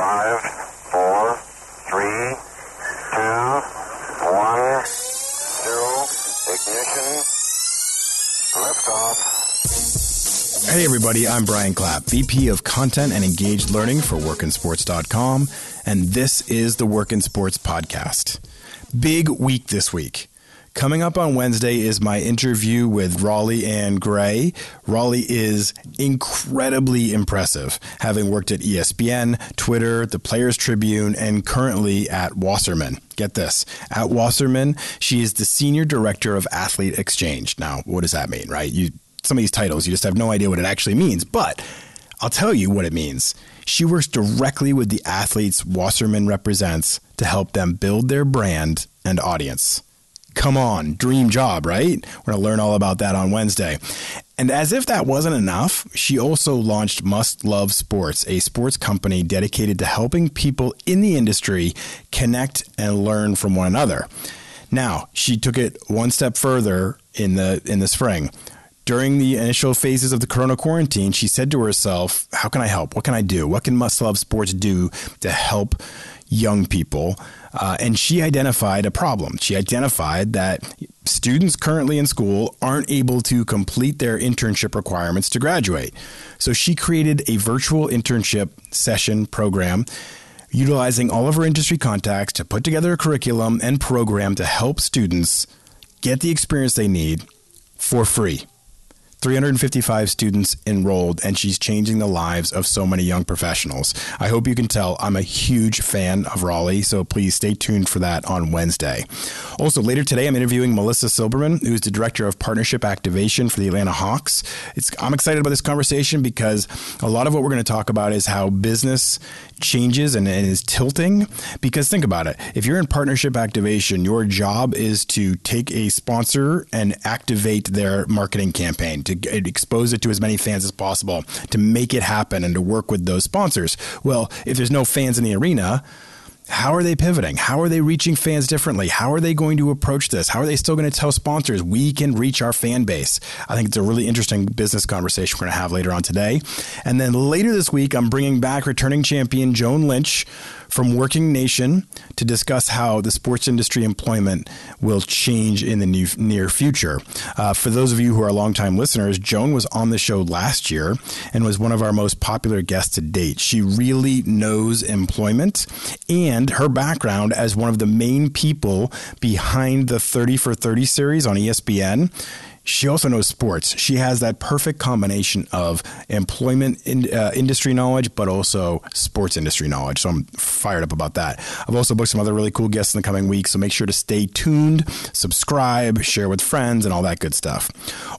Five, four, three, two, one, zero. Ignition. Liftoff. Hey everybody, I'm Brian Clapp, VP of Content and Engaged Learning for WorkinSports.com, and this is the Work in Sports Podcast. Big week this week. Coming up on Wednesday is my interview with Raleigh Anne Gray. Raleigh is incredibly impressive, having worked at ESPN, Twitter, the Players Tribune, and currently at Wasserman. Get this at Wasserman, she is the Senior Director of Athlete Exchange. Now, what does that mean, right? You some of these titles, you just have no idea what it actually means, but I'll tell you what it means. She works directly with the athletes Wasserman represents to help them build their brand and audience. Come on, dream job, right? We're going to learn all about that on Wednesday. And as if that wasn't enough, she also launched Must Love Sports, a sports company dedicated to helping people in the industry connect and learn from one another. Now, she took it one step further in the in the spring. During the initial phases of the corona quarantine, she said to herself, How can I help? What can I do? What can Must Love Sports do to help young people? Uh, and she identified a problem. She identified that students currently in school aren't able to complete their internship requirements to graduate. So she created a virtual internship session program utilizing all of her industry contacts to put together a curriculum and program to help students get the experience they need for free. 355 students enrolled, and she's changing the lives of so many young professionals. I hope you can tell I'm a huge fan of Raleigh, so please stay tuned for that on Wednesday. Also, later today, I'm interviewing Melissa Silberman, who's the Director of Partnership Activation for the Atlanta Hawks. It's, I'm excited about this conversation because a lot of what we're going to talk about is how business changes and, and is tilting. Because think about it if you're in partnership activation, your job is to take a sponsor and activate their marketing campaign to expose it to as many fans as possible, to make it happen and to work with those sponsors. Well, if there's no fans in the arena, how are they pivoting? How are they reaching fans differently? How are they going to approach this? How are they still going to tell sponsors we can reach our fan base? I think it's a really interesting business conversation we're going to have later on today. And then later this week, I'm bringing back returning champion Joan Lynch from Working Nation to discuss how the sports industry employment will change in the new, near future. Uh, for those of you who are longtime listeners, Joan was on the show last year and was one of our most popular guests to date. She really knows employment and her background as one of the main people behind the 30 for 30 series on ESPN she also knows sports. She has that perfect combination of employment in, uh, industry knowledge, but also sports industry knowledge. So I'm fired up about that. I've also booked some other really cool guests in the coming weeks. So make sure to stay tuned, subscribe, share with friends, and all that good stuff.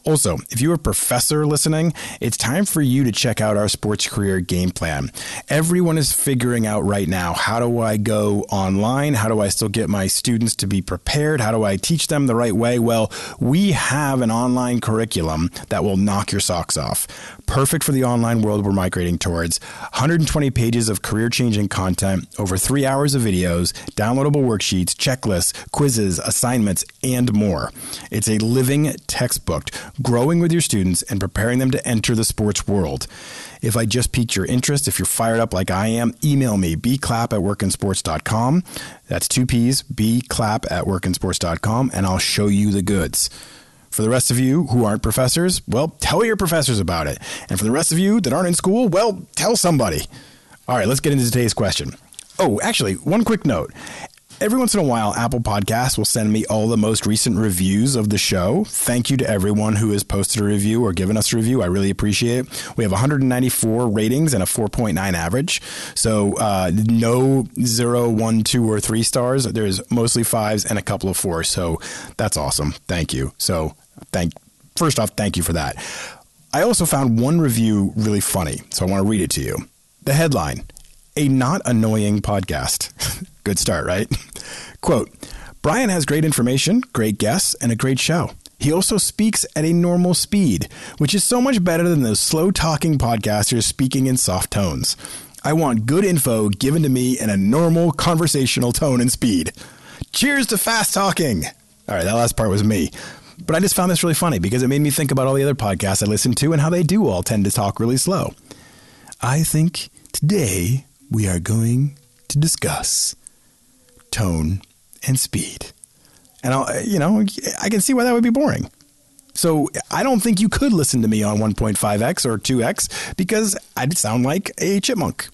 Also, if you're a professor listening, it's time for you to check out our sports career game plan. Everyone is figuring out right now how do I go online? How do I still get my students to be prepared? How do I teach them the right way? Well, we have an online curriculum that will knock your socks off. Perfect for the online world we're migrating towards. 120 pages of career changing content, over three hours of videos, downloadable worksheets, checklists, quizzes, assignments, and more. It's a living textbook, growing with your students and preparing them to enter the sports world. If I just piqued your interest, if you're fired up like I am, email me, bclapp at workinsports.com. That's two P's, bclapp at workinsports.com, and I'll show you the goods. For the rest of you who aren't professors, well, tell your professors about it. And for the rest of you that aren't in school, well, tell somebody. All right, let's get into today's question. Oh, actually, one quick note. Every once in a while, Apple Podcasts will send me all the most recent reviews of the show. Thank you to everyone who has posted a review or given us a review. I really appreciate it. We have 194 ratings and a 4.9 average. So uh, no zero, one, two, or three stars. There's mostly fives and a couple of fours. So that's awesome. Thank you. So thank first off, thank you for that. I also found one review really funny, so I want to read it to you. The headline: A not annoying podcast. Good start, right? Quote: Brian has great information, great guests, and a great show. He also speaks at a normal speed, which is so much better than those slow talking podcasters speaking in soft tones. I want good info given to me in a normal conversational tone and speed. Cheers to fast talking. All right, that last part was me. But I just found this really funny because it made me think about all the other podcasts I listen to and how they do all tend to talk really slow. I think today we are going to discuss tone and speed. And I'll, you know, I can see why that would be boring. So I don't think you could listen to me on 1.5x or 2x because I'd sound like a chipmunk.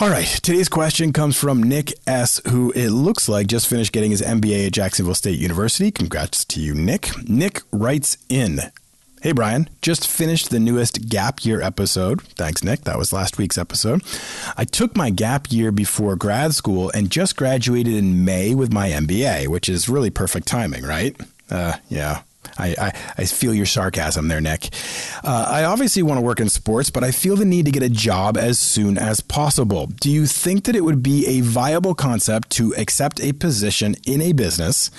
All right, today's question comes from Nick S., who it looks like just finished getting his MBA at Jacksonville State University. Congrats to you, Nick. Nick writes in Hey, Brian, just finished the newest gap year episode. Thanks, Nick. That was last week's episode. I took my gap year before grad school and just graduated in May with my MBA, which is really perfect timing, right? Uh, yeah. I, I, I, feel your sarcasm there, Nick. Uh, I obviously want to work in sports, but I feel the need to get a job as soon as possible. Do you think that it would be a viable concept to accept a position in a business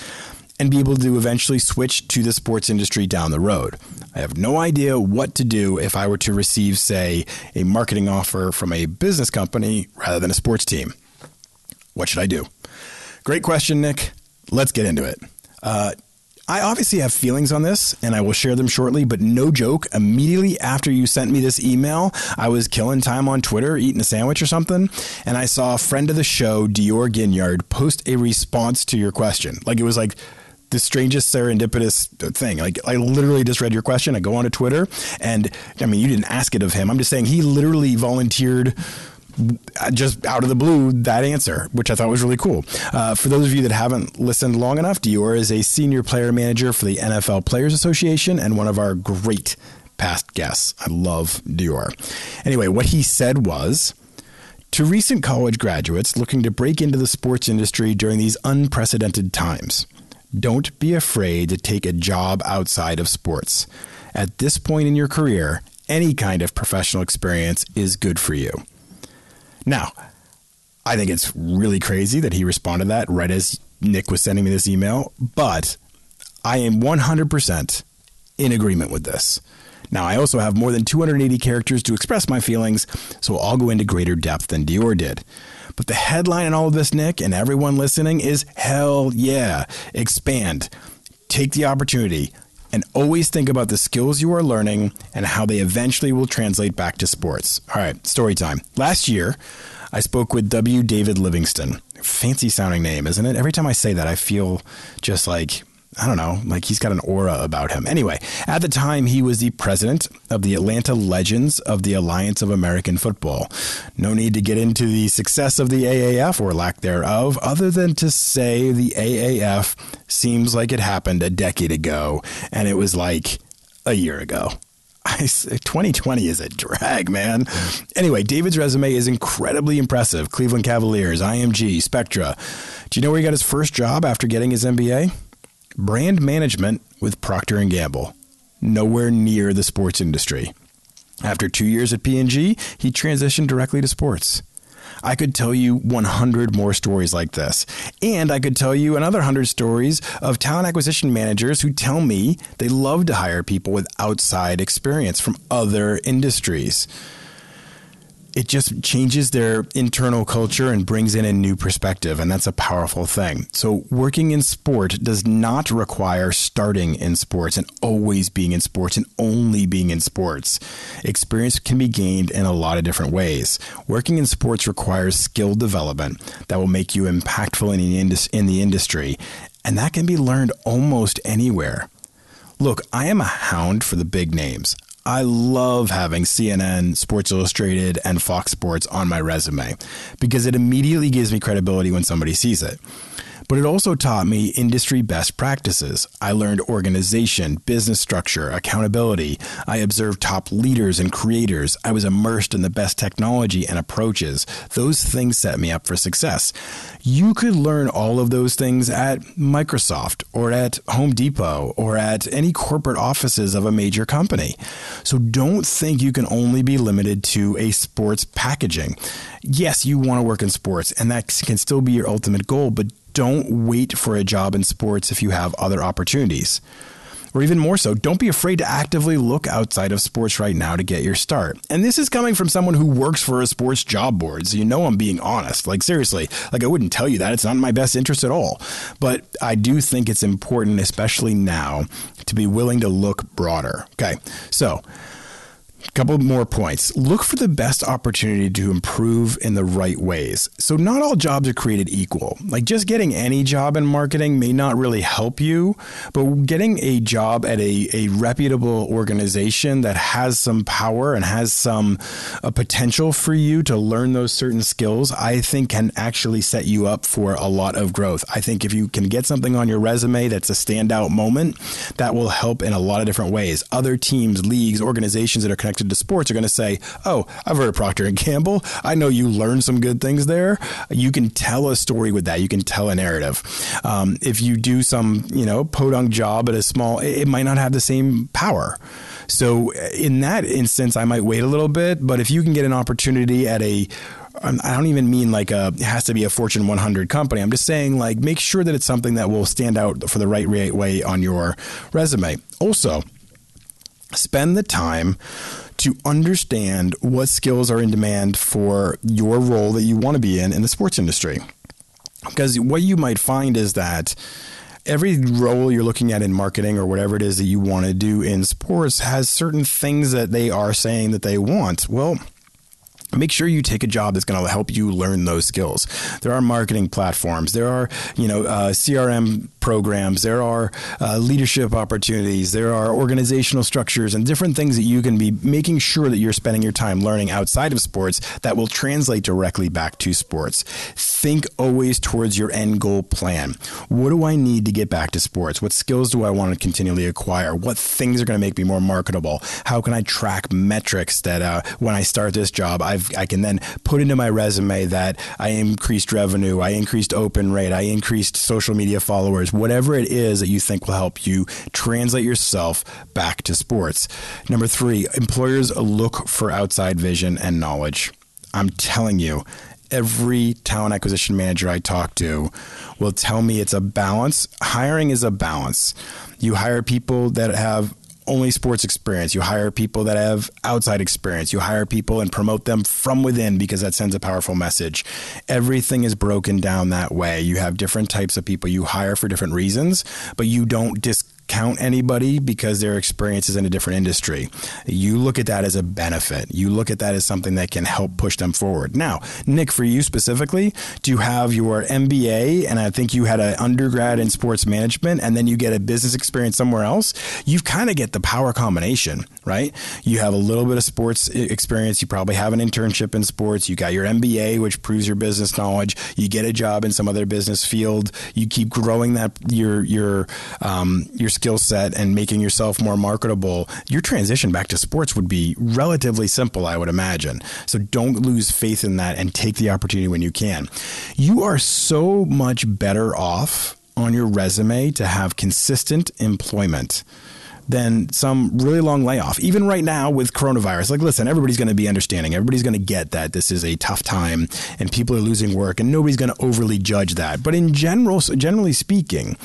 and be able to eventually switch to the sports industry down the road? I have no idea what to do if I were to receive, say, a marketing offer from a business company rather than a sports team. What should I do? Great question, Nick. Let's get into it. Uh, I obviously have feelings on this and I will share them shortly, but no joke, immediately after you sent me this email, I was killing time on Twitter, eating a sandwich or something, and I saw a friend of the show, Dior Ginyard, post a response to your question. Like it was like the strangest serendipitous thing. Like I literally just read your question. I go onto Twitter and I mean, you didn't ask it of him. I'm just saying he literally volunteered just out of the blue that answer, which I thought was really cool. Uh, for those of you that haven't listened long enough, Dior is a senior player manager for the NFL Players Association and one of our great past guests. I love Dior. Anyway, what he said was. To recent college graduates looking to break into the sports industry during these unprecedented times, don't be afraid to take a job outside of sports. At this point in your career, any kind of professional experience is good for you. Now, I think it's really crazy that he responded that right as Nick was sending me this email, but I am 100% in agreement with this. Now, I also have more than 280 characters to express my feelings, so I'll go into greater depth than Dior did. But the headline in all of this, Nick, and everyone listening is hell yeah. Expand. Take the opportunity and always think about the skills you are learning and how they eventually will translate back to sports. All right, story time. Last year, I spoke with W. David Livingston. Fancy sounding name, isn't it? Every time I say that, I feel just like I don't know, like he's got an aura about him. Anyway, at the time, he was the president of the Atlanta Legends of the Alliance of American Football. No need to get into the success of the AAF or lack thereof, other than to say the AAF seems like it happened a decade ago, and it was like a year ago. 2020 is a drag, man. Anyway, David's resume is incredibly impressive. Cleveland Cavaliers, IMG, Spectra. Do you know where he got his first job after getting his MBA? Brand management with Procter & Gamble, nowhere near the sports industry. After 2 years at P&G, he transitioned directly to sports. I could tell you 100 more stories like this. And I could tell you another 100 stories of talent acquisition managers who tell me they love to hire people with outside experience from other industries it just changes their internal culture and brings in a new perspective. And that's a powerful thing. So, working in sport does not require starting in sports and always being in sports and only being in sports. Experience can be gained in a lot of different ways. Working in sports requires skill development that will make you impactful in the, indus- in the industry. And that can be learned almost anywhere. Look, I am a hound for the big names. I love having CNN, Sports Illustrated, and Fox Sports on my resume because it immediately gives me credibility when somebody sees it but it also taught me industry best practices. I learned organization, business structure, accountability. I observed top leaders and creators. I was immersed in the best technology and approaches. Those things set me up for success. You could learn all of those things at Microsoft or at Home Depot or at any corporate offices of a major company. So don't think you can only be limited to a sports packaging. Yes, you want to work in sports, and that can still be your ultimate goal, but don't wait for a job in sports if you have other opportunities. Or even more so, don't be afraid to actively look outside of sports right now to get your start. And this is coming from someone who works for a sports job board, so you know I'm being honest. Like, seriously, like I wouldn't tell you that. It's not in my best interest at all. But I do think it's important, especially now, to be willing to look broader. Okay, so A couple more points. Look for the best opportunity to improve in the right ways. So, not all jobs are created equal. Like, just getting any job in marketing may not really help you, but getting a job at a, a reputable organization that has some power and has some uh, potential for you to learn those certain skills, I think can actually set you up for a lot of growth. I think if you can get something on your resume that's a standout moment, that will help in a lot of different ways. Other teams, leagues, organizations that are connected to sports are going to say, "Oh, I've heard of Procter and Gamble. I know you learned some good things there." You can tell a story with that. You can tell a narrative. Um, if you do some, you know, podunk job at a small, it might not have the same power. So in that instance, I might wait a little bit. But if you can get an opportunity at a um, don't even mean like a it has to be a Fortune 100 company. I'm just saying like make sure that it's something that will stand out for the right way on your resume. Also, spend the time to understand what skills are in demand for your role that you want to be in in the sports industry. Because what you might find is that every role you're looking at in marketing or whatever it is that you want to do in sports has certain things that they are saying that they want. Well, make sure you take a job that's going to help you learn those skills. There are marketing platforms. There are, you know, uh, CRM programs. There are uh, leadership opportunities. There are organizational structures and different things that you can be making sure that you're spending your time learning outside of sports that will translate directly back to sports. Think always towards your end goal plan. What do I need to get back to sports? What skills do I want to continually acquire? What things are going to make me more marketable? How can I track metrics that uh, when I start this job, I've, I can then put into my resume that I increased revenue, I increased open rate, I increased social media followers, whatever it is that you think will help you translate yourself back to sports. Number three, employers look for outside vision and knowledge. I'm telling you, every talent acquisition manager I talk to will tell me it's a balance. Hiring is a balance. You hire people that have only sports experience. You hire people that have outside experience. You hire people and promote them from within because that sends a powerful message. Everything is broken down that way. You have different types of people you hire for different reasons, but you don't dis count anybody because their experience is in a different industry. You look at that as a benefit. You look at that as something that can help push them forward. Now, Nick, for you specifically, do you have your MBA and I think you had an undergrad in sports management and then you get a business experience somewhere else? You kind of get the power combination, right? You have a little bit of sports experience. You probably have an internship in sports. You got your MBA, which proves your business knowledge. You get a job in some other business field. You keep growing that your your um, your skill set and making yourself more marketable, your transition back to sports would be relatively simple, I would imagine. So don't lose faith in that and take the opportunity when you can. You are so much better off on your resume to have consistent employment than some really long layoff. Even right now with coronavirus, like, listen, everybody's going to be understanding. Everybody's going to get that this is a tough time and people are losing work, and nobody's going to overly judge that. But in general, generally speaking,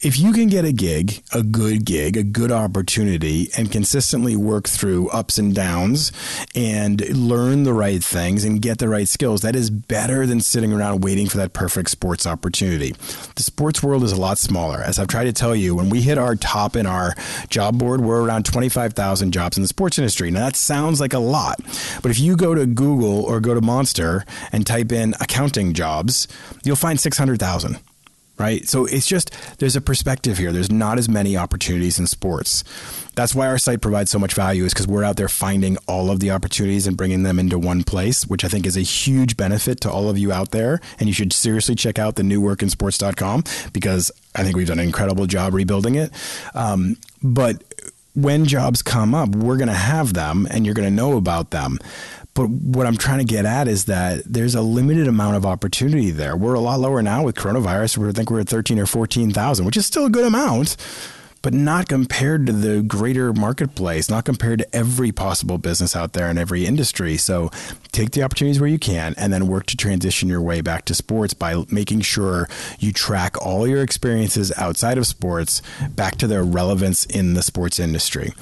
if you can get a gig, a good gig, a good opportunity, and consistently work through ups and downs and learn the right things and get the right skills, that is better than sitting around waiting for that perfect sports opportunity. The sports world is a lot smaller. As I've tried to tell you, when we hit our top in our job board, we're around 25,000 jobs in the sports industry. Now, that sounds like a lot, but if you go to Google or go to Monster and type in accounting jobs, you'll find 600,000 right? So it's just there's a perspective here. There's not as many opportunities in sports. That's why our site provides so much value is because we're out there finding all of the opportunities and bringing them into one place, which I think is a huge benefit to all of you out there. And you should seriously check out the newworkinsports.com because I think we've done an incredible job rebuilding it. Um, but when jobs come up, we're going to have them and you're going to know about them. But what I'm trying to get at is that there's a limited amount of opportunity there. We're a lot lower now with coronavirus. We think we're at 13 or 14,000, which is still a good amount, but not compared to the greater marketplace, not compared to every possible business out there in every industry. So take the opportunities where you can and then work to transition your way back to sports by making sure you track all your experiences outside of sports back to their relevance in the sports industry.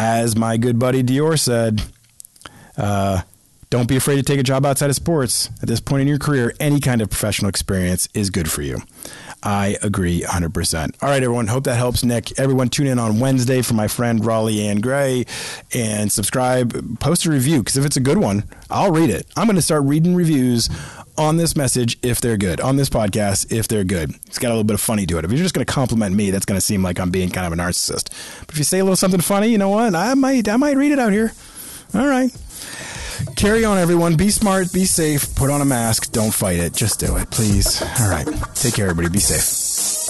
As my good buddy Dior said, uh, don't be afraid to take a job outside of sports. At this point in your career, any kind of professional experience is good for you. I agree 100%. All right, everyone. Hope that helps, Nick. Everyone, tune in on Wednesday for my friend Raleigh Anne Gray and subscribe, post a review because if it's a good one, I'll read it. I'm going to start reading reviews on this message if they're good, on this podcast if they're good. It's got a little bit of funny to it. If you're just going to compliment me, that's going to seem like I'm being kind of a narcissist. But if you say a little something funny, you know what? I might I might read it out here. All right. Carry on, everyone. Be smart, be safe, put on a mask, don't fight it. Just do it, please. All right. Take care, everybody. Be safe.